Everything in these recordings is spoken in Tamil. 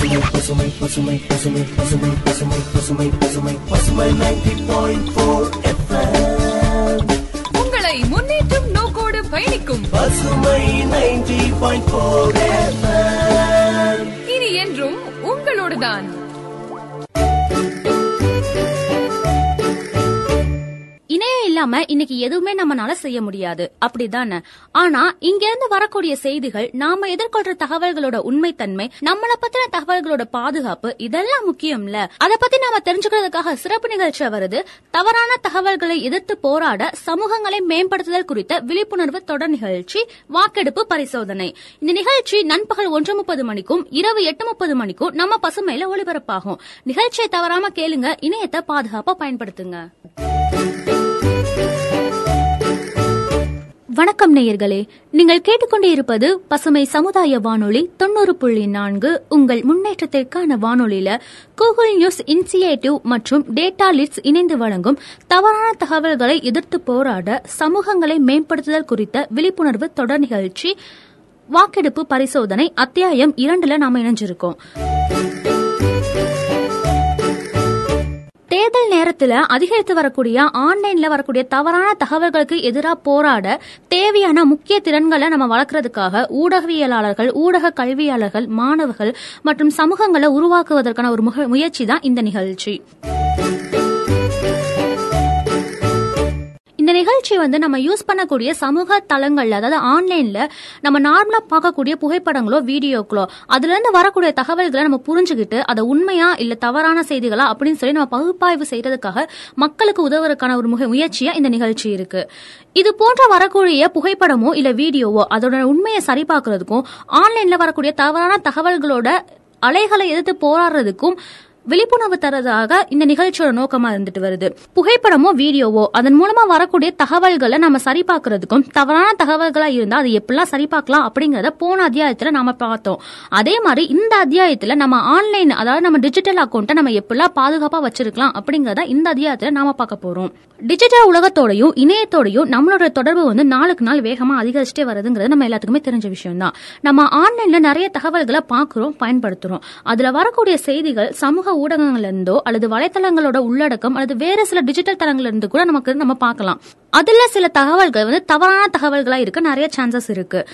பசுமை பசுமை பசுமை பசுமை பசுமை பசுமை பசுமை பசுமை பசுமை நைன்டி பாயிண்ட் ஃபோர் உங்களை முன்னேற்றம் நோக்கோடு பயணிக்கும். பசுமை நைன்டி பாயிண்ட் ஃபோர் இனி என்றும் உங்களோடுதான். இல்லாம இன்னைக்கு எதுவுமே நம்மனால செய்ய முடியாது. அப்படிதானே? ஆனா இங்க இருந்து வரக்கூடிய செய்திகள் நாம எதிர்கொள்ற தகவல்களோட உண்மைத்தன்மை நம்மள பத்தின தகவல்களோட பாதுகாப்பு இதெல்லாம் முக்கியம்ல. அத பத்தி நாம தெரிஞ்சுக்கிறதுக்காக சிறப்பு நிகழ்ச்சி வருது. தவறான தகவல்களை எதிர்த்து போராட சமூகங்களை மேம்படுத்துதல் குறித்த விழிப்புணர்வு தொடர் நிகழ்ச்சி வாக்கெடுப்பு பரிசோதனை. இந்த நிகழ்ச்சி நண்பகல் ஒன்று முப்பது மணிக்கும் இரவு எட்டு முப்பது மணிக்கும் நம்ம பசுமையில ஒளிபரப்பாகும். நிகழ்ச்சியை தவறாம கேளுங்க இணையத்தை பாதுகாப்பா பயன்படுத்துங்க. வணக்கம் நேயர்களே. நீங்கள் கேட்டுக்கொண்டே இருப்பது பசுமை சமுதாய வானொலி தொண்ணூறு புள்ளி நான்கு. உங்கள் முன்னேற்றத்திற்கான வானொலியில கூகுள் நியூஸ் இனிசியேட்டிவ் மற்றும் டேட்டா லிட்ஸ் இணைந்து வழங்கும் தவறான தகவல்களை எதிர்த்து போராட சமூகங்களை மேம்படுத்துதல் குறித்த விழிப்புணர்வு தொடர் நிகழ்ச்சி வாக்கெடுப்பு பரிசோதனை அத்தியாயம் இரண்டுல நாம இணைஞ்சிருக்கோம். தேர்தல் நேரத்தில் அதிகரித்து வரக்கூடிய ஆன்லைன்ல வரக்கூடிய தவறான தகவல்களுக்கு எதிராக போராட தேவையான முக்கிய திறன்களை நம்ம வளர்க்கறதுக்காக ஊடகவியலாளர்கள் ஊடக கல்வியாளர்கள் மாணவர்கள் மற்றும் சமூகங்களை உருவாக்குவதற்கான ஒரு முக- முயற்சி தான் இந்த நிகழ்ச்சி. நிகழ்ச்சி வந்து நம்ம யூஸ் பண்ணக்கூடிய சமூக தளங்கள்ல அதாவது ஆன்லைன்ல நம்ம நார்மலா பார்க்கக்கூடிய புகைப்படங்களோ வீடியோக்களோ அதுல இருந்து வரக்கூடிய தகவல்களை நம்ம புரிஞ்சுக்கிட்டு அதை உண்மையா இல்ல தவறான செய்திகளா அப்படின்னு சொல்லி நம்ம பகுப்பாய்வு செய்யறதுக்காக மக்களுக்கு உதவுறதுக்கான ஒரு முக- முயற்சியா இந்த நிகழ்ச்சி இருக்கு. இது போன்ற வரக்கூடிய புகைப்படமோ இல்ல வீடியோவோ அதோட உண்மையை சரிபார்க்கறதுக்கும் ஆன்லைன்ல வரக்கூடிய தவறான தகவல்களோட அலைகளை எதிர்த்து போராடுறதுக்கும் விழிப்புணர்வு தரதாக இந்த நிகழ்ச்சியோட நோக்கமா இருந்துட்டு வருது. புகைப்படமோ வீடியோவோ அதன் மூலமா வரக்கூடிய தகவல்களை நம்ம சரிபார்க்கறதுக்கும் தவறான தகவல்களா இருந்தா அதை எப்படிலாம் சரிபார்க்கலாம் அப்படிங்கறத போன அத்தியாயத்துல நாம பார்த்தோம். அதே மாதிரி இந்த அத்தியாயத்துல நம்ம ஆன்லைன் அதாவது நம்ம டிஜிட்டல் அக்கௌண்ட்டை நம்ம எப்படிலாம் பாதுகாப்பா வச்சிருக்கலாம் அப்படிங்கறத இந்த அத்தியாயத்துல நாம பார்க்க போறோம். டிஜிட்டல் உலகத்தோடையும் இணையத்தோடையும் நம்மளோட தொடர்பு வந்து நாளுக்கு நாள் வேகமா அதிகரிச்சுட்டே வருதுங்கிறது நம்ம எல்லாத்துக்குமே தெரிஞ்ச விஷயம் தான் நம்ம ஆன்லைன்ல நிறைய தகவல்களை பார்க்கிறோம் பயன்படுத்துறோம். அதுல வரக்கூடிய செய்திகள் சமூக ஊடகங்கள்ல இருந்தோ அல்லது வலைத்தளங்களோட உள்ளடக்கம் அல்லது வேற சில டிஜிட்டல் தளங்கள்ல இருந்து கூட நமக்கு நம்ம பார்க்கலாம். அதுல சில தகவல்கள் வந்து தவறான தகவல்களா இருக்க நிறைய சான்சஸ் இருக்கு.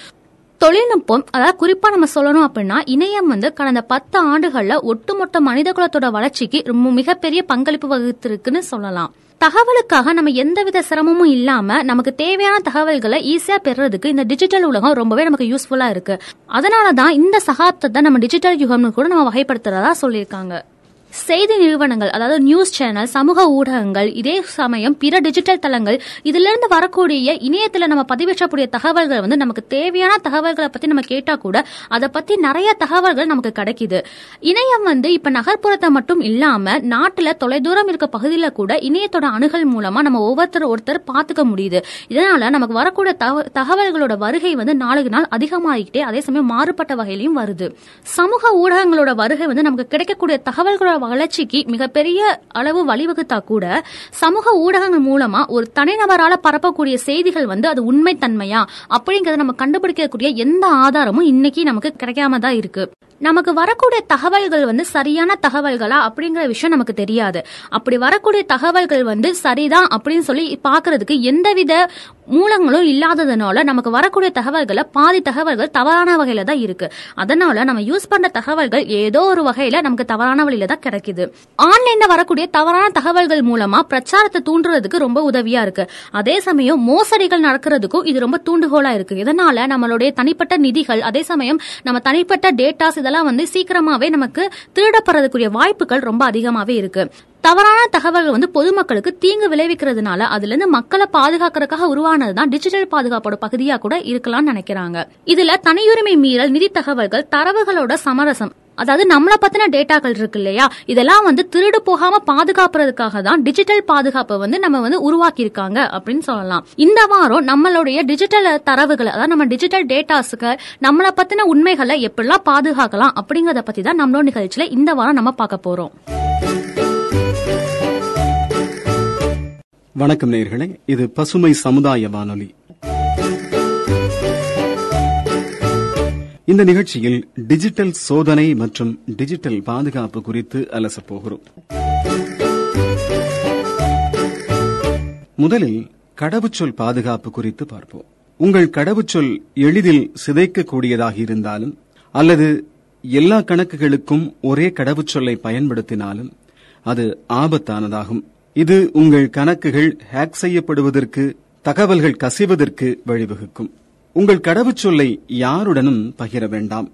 தொழில்நுட்பம் அதாவது குறிப்பா நம்ம சொல்லணும் அப்படின்னா இணையம் வந்து கடந்த பத்து ஆண்டுகள்ல ஒட்டுமொத்த மனித குலத்தோட வளர்ச்சிக்கு ரொம்ப மிகப்பெரிய பங்களிப்பு வகுத்திருக்குன்னு சொல்லலாம். தகவலுக்காக நம்ம எந்தவித சிரமமும் இல்லாம நமக்கு தேவையான தகவல்களை ஈஸியா பெறுறதுக்கு இந்த டிஜிட்டல் உலகம் ரொம்பவே நமக்கு யூஸ்ஃபுல்லா இருக்கு. அதனாலதான் இந்த சகாப்தத்தை நம்ம டிஜிட்டல் யுகம்னு கூட நம்ம வகைப்படுத்துறதா சொல்லியிருக்காங்க. செய்தி நிறுவனங்கள் அதாவது நியூஸ் சேனல் சமூக ஊடகங்கள் இதே சமயம் பிற டிஜிட்டல் தளங்கள் இதுல இருந்து வரக்கூடிய இணையத்துல நம்ம பதிவேற்றக்கூடிய தகவல்கள் வந்து நமக்கு தேவையான தகவல்களை பத்தி நம்ம கேட்டா கூட அதை பத்தி நிறைய தகவல்கள் நமக்கு கிடைக்குது. இணையம் வந்து இப்ப நகர்ப்புறத்தை மட்டும் இல்லாம நாட்டுல தொலைதூரம் இருக்க பகுதியில கூட இணையத்தோட அணுகல் மூலமா நம்ம ஒவ்வொருத்தர் ஒருத்தர் பாத்துக்க முடியுது. இதனால நமக்கு வரக்கூடிய தகவல்களோட வருகை வந்து நாளுக்கு நாள் அதிகமாகிக்கிட்டே அதே சமயம் மாறுபட்ட வகையிலையும் வருது. சமூக ஊடகங்களோட வருகை வந்து நமக்கு கிடைக்கக்கூடிய தகவல்களோட வளர்ச்சிக்கு மிகப்பெரிய அளவு வழிவகுத்தா கூட சமூக ஊடகங்கள் மூலமா ஒரு தனிநபரால பரப்பக்கூடிய செய்திகள் வந்து அது உண்மைத்தன்மையா அப்படிங்கறத நம்ம கண்டுபிடிக்கக்கூடிய எந்த ஆதாரமும் இன்னைக்கு நமக்கு கிடைக்காம தான் இருக்கு. நமக்கு வரக்கூடிய தகவல்கள் வந்து சரியான தகவல்களா அப்படிங்கிற விஷயம் நமக்கு தெரியாது. அப்படி வரக்கூடிய தகவல்கள் வந்து சரிதான் அப்படின்னு சொல்லி பாக்குறதுக்கு எந்தவித மூலங்களும் இல்லாததுனால நமக்கு வரக்கூடிய தகவல்களை பாதி தகவல்கள் தவறான வகையில தான் இருக்கு. அதனால நம்ம யூஸ் பண்ற தகவல்கள் ஏதோ ஒரு வகையில நமக்கு தவறான வழியில தான் கிடைக்குது. ஆன்லைன்ல வரக்கூடிய தவறான தகவல்கள் மூலமா பிரச்சாரத்தை தூண்டுறதுக்கு ரொம்ப உதவியா இருக்கு. அதே சமயம் மோசடிகள் நடக்கிறதுக்கும் இது ரொம்ப தூண்டுகோலா இருக்கு. இதனால நம்மளுடைய தனிப்பட்ட நிதிகள் அதே சமயம் நம்ம தனிப்பட்ட டேட்டாஸ் இதெல்லாம் வந்து சீக்கிரமாவே நமக்கு திருடப்படுறதுக்குரிய வாய்ப்புகள் ரொம்ப அதிகமாவே இருக்கு. தவறான தகவல்கள் வந்து பொதுமக்களுக்கு தீங்கு விளைவிக்கிறதுனால அதுல இருந்து மக்களை பாதுகாக்கிறதுக்காக உருவானதுதான் டிஜிட்டல் பாதுகாப்போட பகுதியா கூட இருக்கலாம்னு நினைக்கிறாங்க. இதுல தனியுரிமை மீறல் நிதி தகவல்கள் தரவுகளோட சமரசம் அதாவது நம்மளை பத்தின டேட்டாக்கள் இருக்கு இல்லையா? இதெல்லாம் வந்து திருடு போகாம பாதுகாப்புறதுக்காக தான் டிஜிட்டல் பாதுகாப்பை வந்து நம்ம வந்து உருவாக்கி இருக்காங்க அப்படின்னு சொல்லலாம். இந்த வாரம் நம்மளுடைய டிஜிட்டல் தரவுகளை அதாவது நம்ம டிஜிட்டல் டேட்டாஸுக்கு நம்மளை பத்தின உண்மைகளை எப்படிலாம் பாதுகாக்கலாம் அப்படிங்கறத பத்தி தான் நம்மளோட நிகழ்ச்சியில இந்த வாரம் நம்ம பார்க்க போறோம். வணக்கம் நேர்களே இது பசுமை சமுதாய வானொலி. இந்த நிகழ்ச்சியில் டிஜிட்டல் சோதனை மற்றும் டிஜிட்டல் பாதுகாப்பு குறித்து அலசப்போகிறோம் முதலில் கடவுச்சொல் பாதுகாப்பு குறித்து பார்ப்போம். உங்கள் கடவுச்சொல் எளிதில் சிதைக்கக்கூடியதாக இருந்தாலும் அல்லது எல்லா கணக்குகளுக்கும் ஒரே கடவுச்சொல்லை பயன்படுத்தினாலும் அது ஆபத்தானதாகும். இது உங்கள் கணக்குகள் ஹேக் செய்யப்படுவதற்கு தகவல்கள் கசிவதற்கு வழிவகுக்கும். உங்கள் கடவுச்சொல்லை யாருடனும் பகிர வேண்டாம்.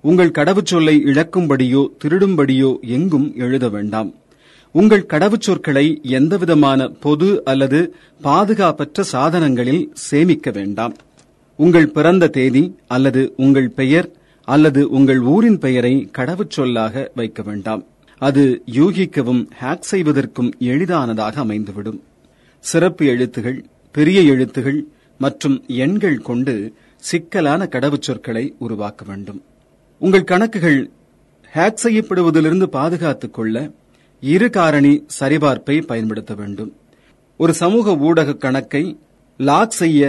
உங்கள் கடவுச்சொல்லை இழக்கும்படியோ திருடும்படியோ எங்கும் எழுத வேண்டாம். உங்கள் கடவுச்சொற்களை எந்தவிதமான பொது அல்லது பாதுகாப்பற்ற சாதனங்களில் சேமிக்க வேண்டாம். உங்கள் பிறந்த தேதி அல்லது உங்கள் பெயர் அல்லது உங்கள் ஊரின் பெயரை கடவுச்சொல்லாக வைக்க வேண்டாம். அது யூகிக்கவும் ஹேக் செய்வதற்கும் எளிதானதாக அமைந்துவிடும். சிறப்பு எழுத்துகள் பெரிய எழுத்துகள் மற்றும் எண்கள் கொண்டு சிக்கலான கடவுச்சொற்களை உருவாக்க வேண்டும். உங்கள் கணக்குகள் ஹேக் செய்யப்படுவதிலிருந்து பாதுகாத்துக் கொள்ள இரு காரணி சரிபார்ப்பை பயன்படுத்த வேண்டும். ஒரு சமூக ஊடக கணக்கை லாக் செய்ய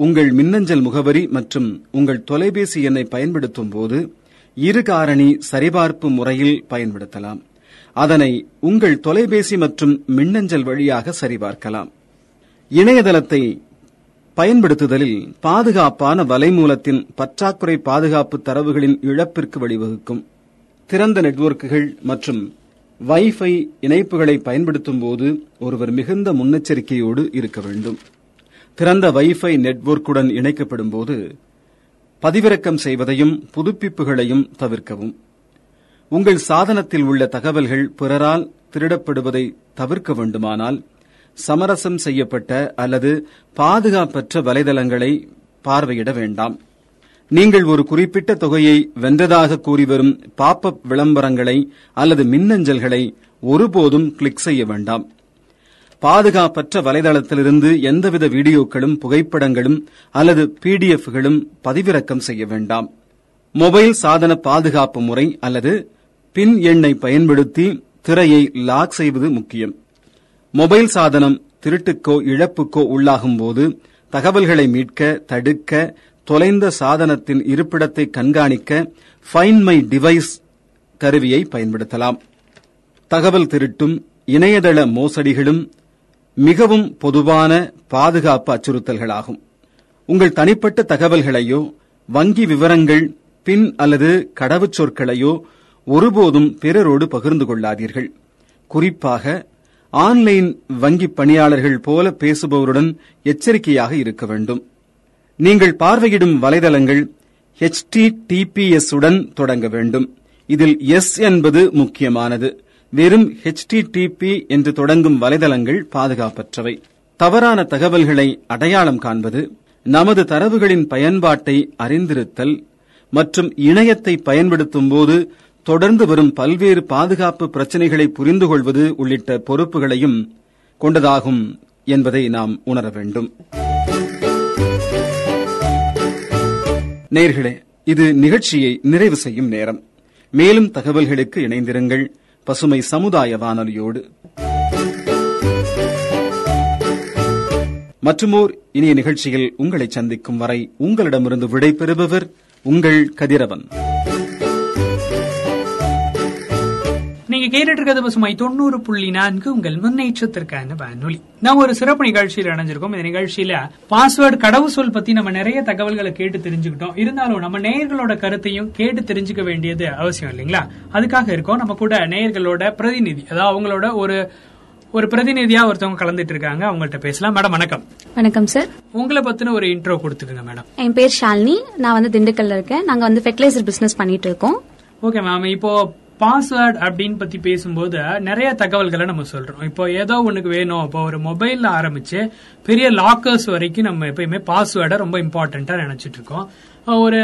உங்கள் மின்னஞ்சல் முகவரி மற்றும் உங்கள் தொலைபேசி எண்ணை பயன்படுத்தும் போது இரு காரணி சரிபார்ப்பு முறையில் பயன்படுத்தலாம். அதனை உங்கள் தொலைபேசி மற்றும் மின்னஞ்சல் வழியாக சரிபார்க்கலாம். இணையதளத்தை பயன்படுத்துதலில் பாதுகாப்பான வலைமூலத்தின் பற்றாக்குறை பாதுகாப்பு தரவுகளின் இழப்பிற்கு வழிவகுக்கும். திறந்த நெட்வொர்க்குகள் மற்றும் வைஃபை இணைப்புகளை பயன்படுத்தும் போது ஒருவர் மிகுந்த முன்னெச்சரிக்கையோடு இருக்க வேண்டும். திறந்த வைஃபை நெட்வொர்க்குடன் இணைக்கப்படும் போது பதிவிறக்கம் செய்வதையும் புதுப்பிப்புகளையும் தவிர்க்கவும். உங்கள் சாதனத்தில் உள்ள தகவல்கள் பிறரால் திருடப்படுவதை தவிர்க்க வேண்டுமானால் சமரசம் செய்யப்பட்ட அல்லது பாதுகாப்பற்ற வலைதளங்களை பார்வையிட வேண்டாம். நீங்கள் ஒரு குறிப்பிட்ட தொகையை வென்றதாக கூறிவரும் வரும் விளம்பரங்களை அல்லது மின்னஞ்சல்களை ஒருபோதும் கிளிக் செய்ய வேண்டாம். பாதுகாப்பற்ற வலைதளத்திலிருந்து எந்தவித வீடியோக்களும் புகைப்படங்களும் அல்லது பிடிஎஃப்களும் பதிவிறக்கம் செய்ய வேண்டாம். மொபைல் சாதன பாதுகாப்பு முறை அல்லது பின் எண்ணை பயன்படுத்தி திரையை லாக் செய்வது முக்கியம். மொபைல் சாதனம் திருட்டுக்கோ இழப்புக்கோ உள்ளாகும் போது தகவல்களை மீட்க தடுக்க தொலைந்த சாதனத்தின் இருப்பிடத்தை கண்காணிக்க ஃபைன் மை டிவைஸ் கருவியை பயன்படுத்தலாம். தகவல் திருட்டும் இணையதள மோசடிகளும் மிகவும் பொதுவான பாதுகாப்பு அச்சுறுத்தல்களாகும். உங்கள் தனிப்பட்ட தகவல்களையோ வங்கி விவரங்கள் பின் அல்லது கடவுச்சொற்களையோ ஒருபோதும் பிறரோடு பகிர்ந்து கொள்ளாதீர்கள். குறிப்பாக ஆன்லைன் வங்கி பணியாளர்கள் போல பேசுபவருடன் எச்சரிக்கையாக இருக்க வேண்டும். நீங்கள் பார்வையிடும் வலைதளங்கள் HTTPS உடன் தொடங்க வேண்டும். இதில் எஸ் என்பது முக்கியமானது. வெறும் ஹெச்டிடிபி என்று தொடங்கும் வலைதளங்கள் பாதுகாப்பற்றவை. தவறான தகவல்களை அடையாளம் காண்பது நமது தரவுகளின் பயன்பாட்டை அறிந்திருத்தல் மற்றும் இணையத்தை பயன்படுத்தும் போது தொடர்ந்து வரும் பல்வேறு பாதுகாப்பு பிரச்சனைகளை புரிந்து கொள்வது உள்ளிட்ட பொறுப்புகளையும் கொண்டதாகும் என்பதை நாம் உணர வேண்டும். நேர்களே இது நிகழ்ச்சியை நிறைவு செய்யும் நேரம். மேலும் தகவல்களுக்கு இணைந்திருங்கள் பசுமை சமுதாய வானொலியோடு. மற்றுமோர் இனிய நிகழ்ச்சியில் உங்களை சந்திக்கும் வரை உங்களிடமிருந்து விடைபெறுபவர் உங்கள் கதிரவன். நீங்க கேட்டுட்டு இருக்கிறது பசுமை தொண்ணூறு புள்ளி நான்கு உங்கள் முன்னேற்றத்திற்கான வானொலி. நாம் ஒரு சிறப்பு நிகழ்ச்சியில் இணைஞ்சிருக்கோம். இந்த நிகழ்ச்சியில பாஸ்வேர்டு கடவு சொல் பத்தி நம்ம நிறைய தகவல்களை கேட்டு தெரிஞ்சுக்கிட்டோம். இருந்தாலும் நம்ம நேயர்களோட கருத்தையும் கேட்டு தெரிஞ்சுக்க வேண்டியது அவசியம் இல்லைங்களா? அதுக்காக இருக்கோம். நம்ம கூட நேயர்களோட பிரதிநிதி அதாவது அவங்களோட ஒரு ஒரு பிரதிநிதியா ஒருத்தவங்க கலந்துட்டு இருக்காங்க அவங்கள்ட்ட பேசலாம். மேடம் வணக்கம். வணக்கம் சார் உங்களை பத்தின ஒரு இன்ட்ரோ கொடுத்துருங்க மேடம். என் பேர் ஷாலினி. நான் வந்து திண்டுக்கல்ல இருக்கேன். நாங்க வந்து ஃபெர்டிலைசர் பிசினஸ் பண்ணிட்டு இருக்கோம் ஓகே மேம் இப்போ பாஸ்வேர்ட் அப்படின்னு பத்தி பேசும்போது நிறைய தகவல்களை நம்ம சொல்றோம். இப்போ ஏதோ ஒண்ணுக்கு வேணும். இப்போ ஒரு மொபைல்ல ஆரம்பிச்சு பெரிய லாக்கர்ஸ் வரைக்கும் நம்ம எப்பயுமே பாஸ்வேர்டை ரொம்ப இம்பார்ட்டன்டா நினைச்சிட்டு இருக்கோம். ஒரு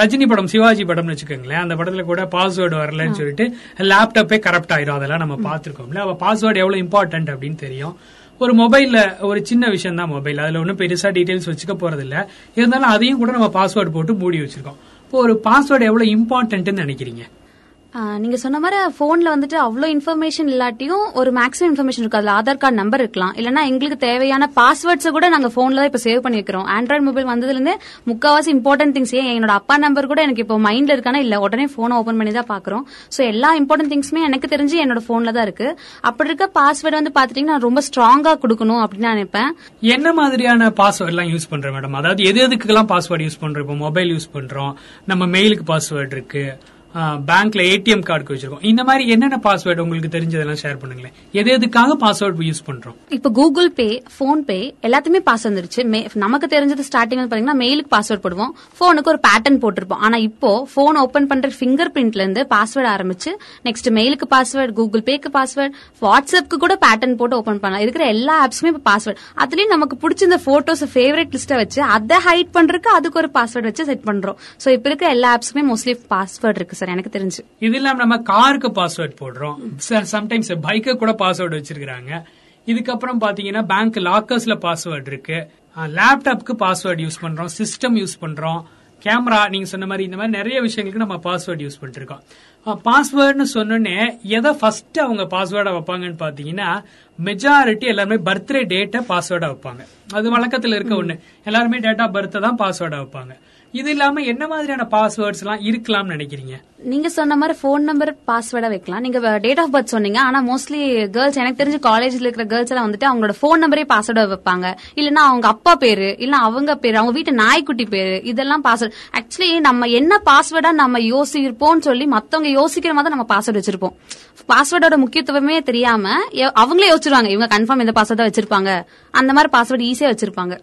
ரஜினி படம் சிவாஜி படம்னு வச்சுக்கோங்களேன். அந்த படத்துல கூட பாஸ்வேர்டு வரலன்னு சொல்லிட்டு லேப்டாப்பே கரப்ட் ஆயிரும். அதெல்லாம் நம்ம பார்த்திருக்கோம்ல. அப்ப பாஸ்வேர்டு எவ்வளவு இம்பார்ட்டன்ட் அப்படின்னு தெரியும். ஒரு மொபைல்ல ஒரு சின்ன விஷயம் தான் மொபைல் அதுல ஒன்றும் பெருசா டீடைல்ஸ் வச்சுக்க போறது இல்ல இருந்தாலும் அதையும் கூட நம்ம பாஸ்வேர்டு போட்டு மூடி வச்சிருக்கோம். இப்போ ஒரு பாஸ்வேர்டு எவ்வளவு இம்பார்ட்டன்ட்னு நினைக்கிறீங்க? நீங்க சொன்ன மாதிரி போன்ல வந்துட்டு அவ்வளோ இன்ஃபர்மேஷன் இல்லாட்டியும் ஒரு மேக்ஸிமம் இன்ஃபர்மேஷன் இருக்கு. அதுல ஆதார் கார்டு நம்பர் இருக்கலாம். இல்லனா எங்களுக்கு தேவையான பாஸ்வேர்ட்ஸ் கூட நாங்க போன்ல தான் இப்ப சேவ் பண்ணி வைக்கிறோம் ஆண்ட்ராய்டு மொபைல் வந்ததுல இருந்து முக்காவாசி இம்பார்ட்டன்ட் திங்ஸ் ஏன் என்னோட அப்பா நம்பர் கூட எனக்கு இப்போ மைண்ட்ல இருக்கானா? இல்ல உடனே போனை ஓபன் பண்ணி தான் பாக்குறோம் சோ எல்லா இம்பார்ட்டன்ட் திங்ஸுமே எனக்கு தெரிஞ்சு என்னோட போன்ல தான் இருக்கு. அப்படி இருக்க பாஸ்வேர்டு வந்து பாத்துட்டீங்கன்னா நான் ரொம்ப ஸ்ட்ராங்கா கொடுக்கணும் அப்படின்னு நான் நினைப்பேன். என்ன மாதிரியான பாஸ்வேர்ட் எல்லாம் யூஸ் பண்றேன் மேடம் அதாவது எது எதுக்கெல்லாம் பாஸ்வேர்டு யூஸ் பண்றோம்? இப்போ மொபைல் யூஸ் பண்றோம். நம்ம மெயிலுக்கு பாஸ்வேர்டு இருக்கு. பேங்க்ல ஏடிஎம் கார்டுக்கு வச்சிருக்கோம். இந்த மாதிரி என்னென்ன பாஸ்வேர்டு உங்களுக்கு தெரிஞ்சதெல்லாம் ஷேர் பண்ணுங்களேன். எது எதுக்காக பாஸ்வேர்டு யூஸ் பண்றோம்? இப்போ கூகுள் பே போன் பே எல்லாத்துமே பாஸ் வந்துருச்சு. மே- நமக்கு தெரிஞ்சது ஸ்டார்டிங் பாத்தீங்கன்னா மெயிலுக்கு பாஸ்வேர்ட் போடுவோம். போனுக்கு ஒரு பேட்டர்ன் போட்டிருப்போம். ஆனா இப்போ போன் ஓபன் பண்ற பிங்கர் பிரிண்ட்ல இருந்து பாஸ்வேர்டு ஆரம்பிச்சு நெக்ஸ்ட் மெயிலுக்கு பாஸ்வேர்டு கூகுள் பேக்கு பாஸ்வேர்டு வாட்ஸ்அப்க்கு கூட பேட்டர்ன் போட்டு ஓபன் பண்ணலாம். இருக்கிற எல்லா ஆப்ஸுமே இப்போ பாஸ்வேர்டு அதுலயும் நமக்கு பிடிச்ச இந்த போட்டோஸ் ஃபேவரட் லிஸ்ட்டை வச்சு அதை ஹைட் பண்றதுக்கு அதுக்கு ஒரு பாஸ்வேர்டு வச்சு செட் பண்றோம். சோ இப்போ இருக்க எல்லா ஆப்ஸுமே மோஸ்ட்லி பாஸ்வேர்டு இருக்கு சார் எனக்கு தெரிஞ்சு. இது இல்லாம நம்ம காருக்கு பாஸ்வேர்ட் போடுறோம். சம்டைம்ஸ் பைக்கு கூட பாஸ்வேர்டு வச்சிருக்காங்க இதுக்கப்புறம் பாத்தீங்கன்னா பேங்க் லாக்கர்ஸ்ல பாஸ்வேர்டு இருக்கு. லேப்டாப்க்கு பாஸ்வேர்டு யூஸ் பண்றோம். சிஸ்டம் யூஸ் பண்றோம். கேமரா நீங்க சொன்ன மாதிரி இந்த மாதிரி நிறைய விஷயங்களுக்கு நம்ம பாஸ்வேர்டு யூஸ் பண்ணிட்டு இருக்கோம் பாஸ்வேர்டுன்னு சொன்னோன்னே எதை ஃபர்ஸ்ட் அவங்க பாஸ்வேர்டா வைப்பாங்கன்னு பாத்தீங்கன்னா மெஜாரிட்டி எல்லாருமே பர்த்டே டேட்டை பாஸ்வேர்டா வைப்பாங்க. அது வழக்கத்துல இருக்க ஒண்ணு. எல்லாருமே டேட் ஆஃப் பர்த் தான் பாஸ்வேர்டா வைப்பாங்க. இது இல்லாம என்ன மாதிரியான பாஸ்வேர்ட்ஸ் எல்லாம் இருக்கலாம்னு நினைக்கிறீங்க? நீங்க சொன்ன மாதிரி ஃபோன் நம்பர் பாஸ்வேர்டா வைக்கலாம். நீங்க டேட் ஆஃப் பர்த் சொன்னீங்க. ஆனா மோஸ்ட்லி கேர்ள்ஸ் எனக்கு தெரிஞ்சு காலேஜ்ல இருக்கிற கேர்ள்ஸ் எல்லாம் வந்துட்டு அவங்களோட ஃபோன் நம்பரே பாஸ்வேர்டா வைப்பாங்க. இல்லனா அவங்க அப்பா பேரு இல்ல அவங்க பேரு அவங்க வீட்டு நாய்க்குட்டி பேரு இதெல்லாம் பாஸ்வேர்ட் ஆக்சுவலி நம்ம என்ன பாஸ்வேர்டா நம்ம யோசிப்போம்னு சொல்லி மத்தவங்க யோசிக்கிற மாதிரி நம்ம பாஸ்வேர்ட் வச்சிருப்போம். பாஸ்வேர்டோட முக்கியத்துவமே தெரியாம அவங்களே யோசிச்சிருவாங்க. இவங்க கன்ஃபார்ம் இந்த பாஸ்வேர்டா வச்சிருப்பாங்க. அந்த மாதிரி பாஸ்வேர்டு ஈஸியா வச்சிருப்பாங்க.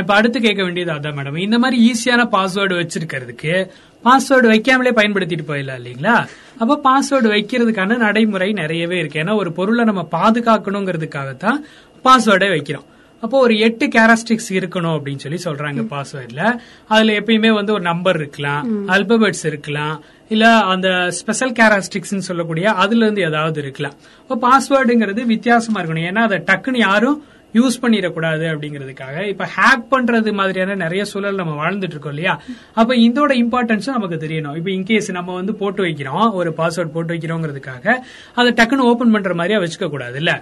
இப்ப அடுத்து கேட்க வேண்டியது அதான் மேடம் இந்த மாதிரி ஈஸியான பாஸ்வேர்டு வச்சிருக்கிறதுக்கு பாஸ்வேர்டு வைக்காமலே பயன்படுத்திட்டு போயிடலாம் இல்லீங்களா? அப்ப பாஸ்வேர்டு வைக்கிறதுக்கான நடைமுறை நிறையவே இருக்கு. ஏன்னா ஒரு பொருளை நம்ம பாதுகாக்கணுங்கிறதுக்காகத்தான் பாஸ்வேர்டை வைக்கிறோம். அப்போ ஒரு எட்டு கேரஸ்டிக்ஸ் இருக்கணும் அப்படின்னு சொல்லி சொல்றாங்க பாஸ்வேர்ட்ல அதுல எப்பயுமே வந்து ஒரு நம்பர் இருக்கலாம் அல்பபெட்ஸ் இருக்கலாம் இல்ல அந்த ஸ்பெஷல் கேரஸ்டிக்ஸ் சொல்லக்கூடிய அதுல இருந்து ஏதாவது இருக்கலாம். இப்போ பாஸ்வேர்டுங்கிறது வித்தியாசமா இருக்கணும். ஏன்னா அதை டக்குன்னு யாரும் யூஸ் பண்ணிடக்கூடாது அப்படிங்கிறதுக்காக. இப்ப ஹேக் பண்றது மாதிரியான நிறைய சூழல் நம்ம வாழ்ந்துட்டு இருக்கோம் இல்லையா? அப்ப இதோட இம்பார்ட்டன்ஸும் நமக்கு தெரியணும். இப்ப இன்கேஸ் நம்ம வந்து போட்டு வைக்கிறோம் ஒரு பாஸ்வேர்ட் போட்டு வைக்கிறோங்கிறதுக்காக அதை டக்குன்னு ஓபன் பண்ற மாதிரியா வச்சுக்க கூடாது இல்ல?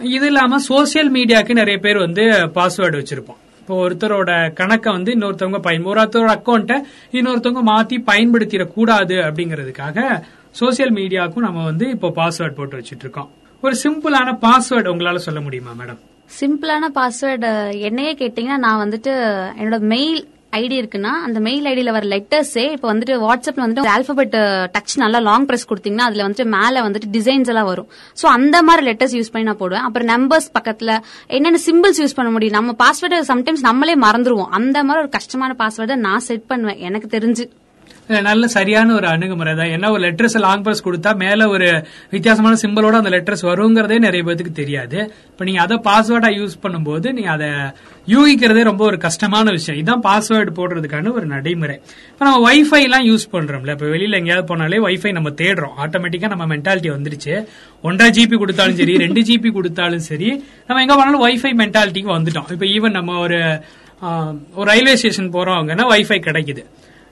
இது இல்லாம சோசியல் மீடியாக்கு நிறைய பேர் வந்து பாஸ்வேர்டு வச்சிருப்போம். இப்போ ஒருத்தரோட கணக்கை வந்து இன்னொருத்தவங்க பயன் ஒருத்தரோட அக்கௌண்ட்டை இன்னொருத்தவங்க மாத்தி பயன்படுத்திடக்கூடாது அப்படிங்கிறதுக்காக சோசியல் மீடியாவுக்கும் நம்ம வந்து இப்போ பாஸ்வேர்ட் போட்டு வச்சிட்டு இருக்கோம். ஒரு சிம்பிளான பாஸ்வேர்டு உங்களால சொல்ல முடியுமா மேடம் சிம்பிளான பாஸ்வேர்டு என்னையே கேட்டீங்கன்னா நான் வந்துட்டு என்னோட மெயில் ஐடி இருக்குன்னா அந்த மெயில் ஐடியில வர லெட்டர்ஸே இப்போ வந்துட்டு வாட்ஸ்அப்ல வந்துட்டு ஆல்பபெட் டச் நல்லா லாங் பிரஸ் கொடுத்தீங்கன்னா அதுல வந்துட்டு மேல வந்துட்டு டிசைன்ஸ் எல்லாம் வரும். சோ அந்த மாதிரி லெட்டர்ஸ் யூஸ் பண்ணி நான் போடுவேன். அப்புறம் நம்பர்ஸ் பக்கத்துல என்னென்ன சிம்பிள்ஸ் யூஸ் பண்ண முடியும்? நம்ம பாஸ்வேர்டு சம்டைம்ஸ் நம்மளே மறந்துருவோம். அந்த மாதிரி ஒரு கஷ்டமான பாஸ்வேர்டை நான் செட் பண்ணுவேன். எனக்கு தெரிஞ்சு. நல்ல சரியான ஒரு அணுகுமுறை. தான் ஏன்னா ஒரு லெட்டர்ஸ் லாங் பிரஸ் கொடுத்தா மேல ஒரு வித்தியாசமான சிம்பிளோட அந்த லெட்டர்ஸ் வருங்கிறதே நிறைய பேருக்கு தெரியாது. இப்ப நீங்க அதை பாஸ்வேர்டா யூஸ் பண்ணும்போது நீங்க அதை யூகிக்கிறதே ரொம்ப ஒரு கஷ்டமான விஷயம். இதான் பாஸ்வேர்டு போடுறதுக்கான ஒரு நடைமுறை. இப்ப நம்ம வைஃபை எல்லாம் யூஸ் பண்றோம்ல. இப்ப வெளியில எங்கேயாவது போனாலே வைஃபை நம்ம தேடுறோம். ஆட்டோமேட்டிக்கா நம்ம மென்டாலிட்டி வந்துருச்சு. ஒன்றரை ஜிபி கொடுத்தாலும் சரி ரெண்டு ஜிபி கொடுத்தாலும் சரி நம்ம எங்க போனாலும் வைஃபை மென்டாலிட்டிக்கு வந்துட்டோம். இப்ப ஈவன் நம்ம ஒரு ஒரு ரயில்வே ஸ்டேஷன் போறோம்னா வைஃபை கிடைக்குது.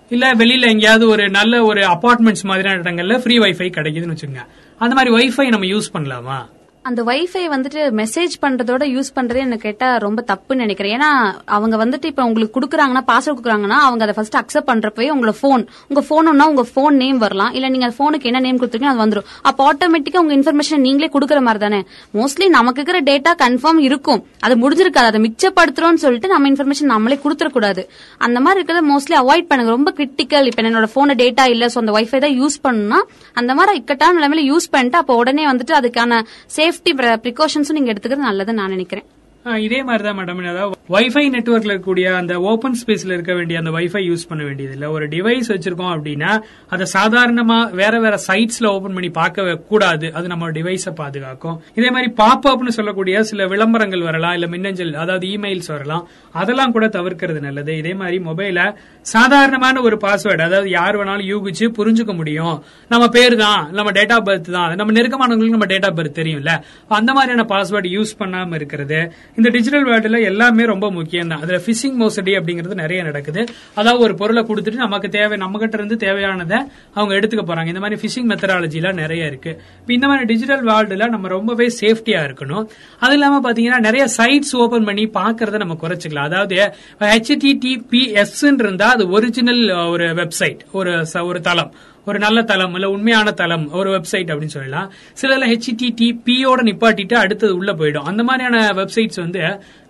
இல்ல வெளியில எங்கேயாவது ஒரு நல்ல ஒரு அபார்ட்மெண்ட்ஸ் மாதிரியான இடங்கள்ல ஃப்ரீ வைஃபை கிடைக்குதுன்னு வச்சுக்கோங்க. அந்த மாதிரி வைஃபை நம்ம யூஸ் பண்ணலாமா? அந்த வைஃபை வந்துட்டு மெசேஜ் பண்றதோட யூஸ் பண்றதே எனக்கு கேட்டா ரொம்ப தப்புன்னு நினைக்கிறேன். ஏன்னா அவங்க வந்துட்டு இப்ப உங்களுக்கு கொடுக்குறாங்கன்னா பாஸ்வேர்ட் கொடுக்குறாங்கன்னா அவங்க அதை ஃபர்ஸ்ட் அக்செப்ட் பண்றப்பவே உங்களோட ஃபோன் உங்க போன்னா உங்க ஃபோன் நேம் வரலாம். இல்ல நீங்க ஃபோனுக்கு என்ன நேம் கொடுத்துருக்கீங்க அது வந்துடும் அப்ப ஆட்டோமேட்டிக்கா உங்க இன்ஃபர்மேஷன் நீங்களே கொடுக்குற மாதிரி தானே? மோஸ்ட்லி நமக்கு இருக்கிற டேட்டா கன்ஃபார்ம் இருக்கும். அது முடிஞ்சிருக்காது. அதை மிச்சப்படுத்துறோம்னு சொல்லிட்டு நம்ம இன்ஃபர்மேஷன் நம்மளே கொடுத்துடக்கூடாது அந்த மாதிரி இருக்கிறத மோஸ்ட்லி அவாய்ட் பண்ணுங்க. ரொம்ப கிரிட்டிக்கல் இப்ப என்னோட போன டேட்டா இல்ல சோ அந்த வைஃபை தான் யூஸ் பண்ணணும்னா அந்த மாதிரி இக்கட்டான நிலைமையில யூஸ் பண்ணிட்டு அப்ப உடனே வந்துட்டு அதுக்கான சேஃப் சேஃப்டி ப்ரிகாஷன்ஸும் நீங்க எடுத்துக்கிறது நல்லதுன்னு நான் நினைக்கிறேன். இதே மாதிரி தான் மேடம் அதாவது வைஃபை நெட்ஒர்க்ல இருக்கக்கூடிய அந்த ஓபன் ஸ்பேஸ்ல இருக்க வேண்டிய அந்த வைஃபை யூஸ் பண்ண வேண்டியது இல்ல. ஒரு டிவைஸ் வச்சிருக்கோம் அப்படின்னா அதை சாதாரணமா வேற வேற சைட்ஸ்ல ஓபன் பண்ணி பார்க்க கூடாது. அது நம்ம டிவைஸை பாதுகாக்கும். இதே மாதிரி பாப் அப்னு சொல்லக்கூடிய சில விளம்பரங்கள் வரலாம் இல்ல மின்னஞ்சல் அதாவது இமெயில்ஸ் வரலாம். அதெல்லாம் கூட தவிர்க்கிறது நல்லது. இதே மாதிரி மொபைல சாதாரணமான ஒரு பாஸ்வேர்டு அதாவது யார் வேணாலும் யூகிச்சு புரிஞ்சுக்க முடியும். நம்ம பேர் தான் நம்ம டேட் ஆஃப் பர்த் தான். நம்ம நெருக்கமானவங்களுக்கு நம்ம டேட் ஆஃப் பர்த் தெரியும்ல. அந்த மாதிரியான பாஸ்வேர்டு யூஸ் பண்ணாம இருக்கிறது இந்த டிஜிட்டல் வேர்ல்டுல எல்லாமே ரொம்ப முக்கியம் தான் அதுல பிசிங் மோசடி அப்படிங்கிறது நிறைய நடக்குது. அதாவது ஒரு பொருளை கொடுத்துட்டு நமக்கு தேவை நம்ம கிட்ட இருந்து தேவையானதை அவங்க எடுத்துக்க போறாங்க. இந்த மாதிரி பிசிங் மெத்தடாலஜி எல்லாம் நிறைய இருக்கு. இப்ப இந்த மாதிரி டிஜிட்டல் வேர்ல்டுல நம்ம ரொம்பவே சேஃப்டியா இருக்கணும். அது இல்லாம பாத்தீங்கன்னா நிறைய சைட்ஸ் ஓபன் பண்ணி பாக்குறத நம்ம குறைச்சிக்கலாம். அதாவது ஹெச்டிடிபிஎஸ் இருந்தா அது ஒரிஜினல் ஒரு வெப்சைட் ஒரு ஒரு தளம். ஒரு நல்ல தளம் இல்ல உண்மையான தளம் ஒரு வெப்சைட் அப்படின்னு சொல்லலாம். சிலதுல ஹெச்டிடி பியோட நிப்பாட்டிட்டு அடுத்தது உள்ள போயிடும். அந்த மாதிரியான வெப்சைட்ஸ் வந்து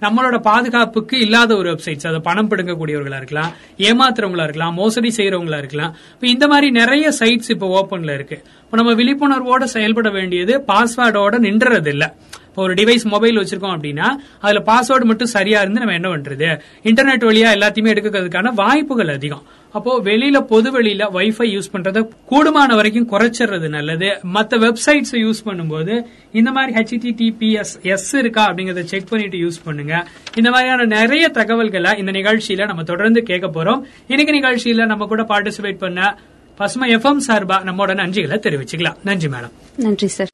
நம்மளோட பாதுகாப்புக்கு இல்லாத ஒரு வெப்சைட்ஸ் அதை பணம் பிடுங்கக்கூடியவர்களா இருக்கலாம் ஏமாத்துறவங்களா இருக்கலாம் மோசடி செய்யறவங்களா இருக்கலாம். இப்போ இந்த மாதிரி நிறைய சைட்ஸ் இப்போ ஓபன்ல இருக்கு. இப்போ நம்ம விழிப்புணர்வோட செயல்பட வேண்டியது பாஸ்வேர்டோட நின்றது இல்லை இப்போ ஒரு டிவைஸ் மொபைல் வச்சிருக்கோம் அப்படின்னா அதுல பாஸ்வேர்டு மட்டும் சரியா இருந்து நம்ம என்ன பண்றது? இன்டர்நெட் வழியா எல்லாத்தையுமே எடுக்கிறதுக்கான வாய்ப்புகள் அதிகம். அப்போ வெளியில பொது வெளியில வைஃபை யூஸ் பண்றத கூடுமான வரைக்கும் குறைச்சிடுறது நல்லது. மத்த வெப்சைட்ஸ் யூஸ் பண்ணும்போது இந்த மாதிரி ஹெச்டிடிபிஎஸ் எஸ் இருக்கா அப்படிங்கறத செக் பண்ணிட்டு யூஸ் பண்ணுங்க. இந்த மாதிரியான நிறைய தகவல்களை இந்த நிகழ்ச்சியில நம்ம தொடர்ந்து கேட்க போறோம். இன்னைக்கு நிகழ்ச்சியில நம்ம கூட பார்ட்டிசிபேட் பண்ண பசுமை எஃப்எம் சார்பா நம்மோட நன்றிகளை தெரிவிச்சுக்கலாம். நன்றி மேடம். நன்றி சார்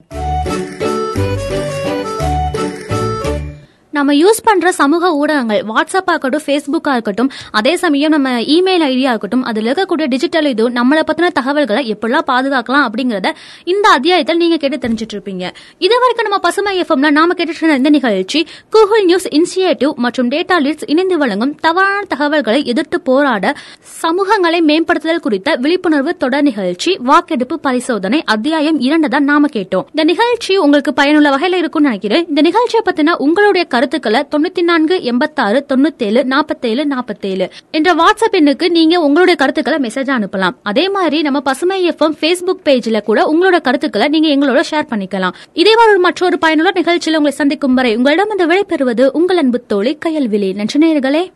நம்ம யூஸ் பண்ற சமூக ஊடகங்கள் வாட்ஸ்அப்பா இருக்கட்டும் ஃபேஸ்புக்கா இருக்கட்டும் அதே சமயம் நம்ம இமெயில் ஐடியா இருக்கட்டும் அதுல இருக்கக்கூடிய டிஜிட்டல் இது நம்மளை பத்தின தகவல்களை எப்படிலாம் பாதுகாக்கலாம் அப்படிங்கறத இந்த அத்தியாயத்தில் நீங்க கேட்டு தெரிஞ்சிட்டு இருப்பீங்க இது வரைக்கும் நம்ம பசுமை எஃப்எம்ல நாம கேட்டுட்டு இருந்த இந்த நிகழ்ச்சி கூகுள் நியூஸ் இனிஷியேட்டிவ் மற்றும் டேட்டா லீட்ஸ் இணைந்து வழங்கும் தவறான தகவல்களை எதிர்த்து போராட சமூகங்களை மேம்படுத்துதல் குறித்த விழிப்புணர்வு தொடர் நிகழ்ச்சி வாக்கெடுப்பு பரிசோதனை அத்தியாயம் இரண்டு தான் நாம கேட்டோம். இந்த நிகழ்ச்சி உங்களுக்கு பயனுள்ள வகையில இருக்கும்னு நினைக்கிறேன். இந்த நிகழ்ச்சியை பத்தின உங்களுடைய கருத்து கருத்துக்களை தொண்ணூத்தி நான்கு எண்பத்தாறு தொண்ணூத்தேழு நாற்பத்தேழு நாற்பத்தேழு என்ற வாட்ஸ்அப் எண்ணுக்கு நீங்க உங்களுடைய கருத்துக்களை மெசேஜ் அனுப்பலாம். அதே மாதிரி நம்ம பசுமை எஃப்எம் ஃபேஸ்புக் பேஜ்ல கூட உங்களோட கருத்துக்களை நீங்க எங்களோட ஷேர் பண்ணிக்கலாம். இதே மாதிரி ஒரு மற்றொரு பயனுள்ள நிகழ்ச்சியில் உங்களை சந்திக்கும் வரை உங்களிடம் இந்த விடைபெறுவது உங்கள் அன்பு தோழி கையல்விழி. நன்றி நேர்களே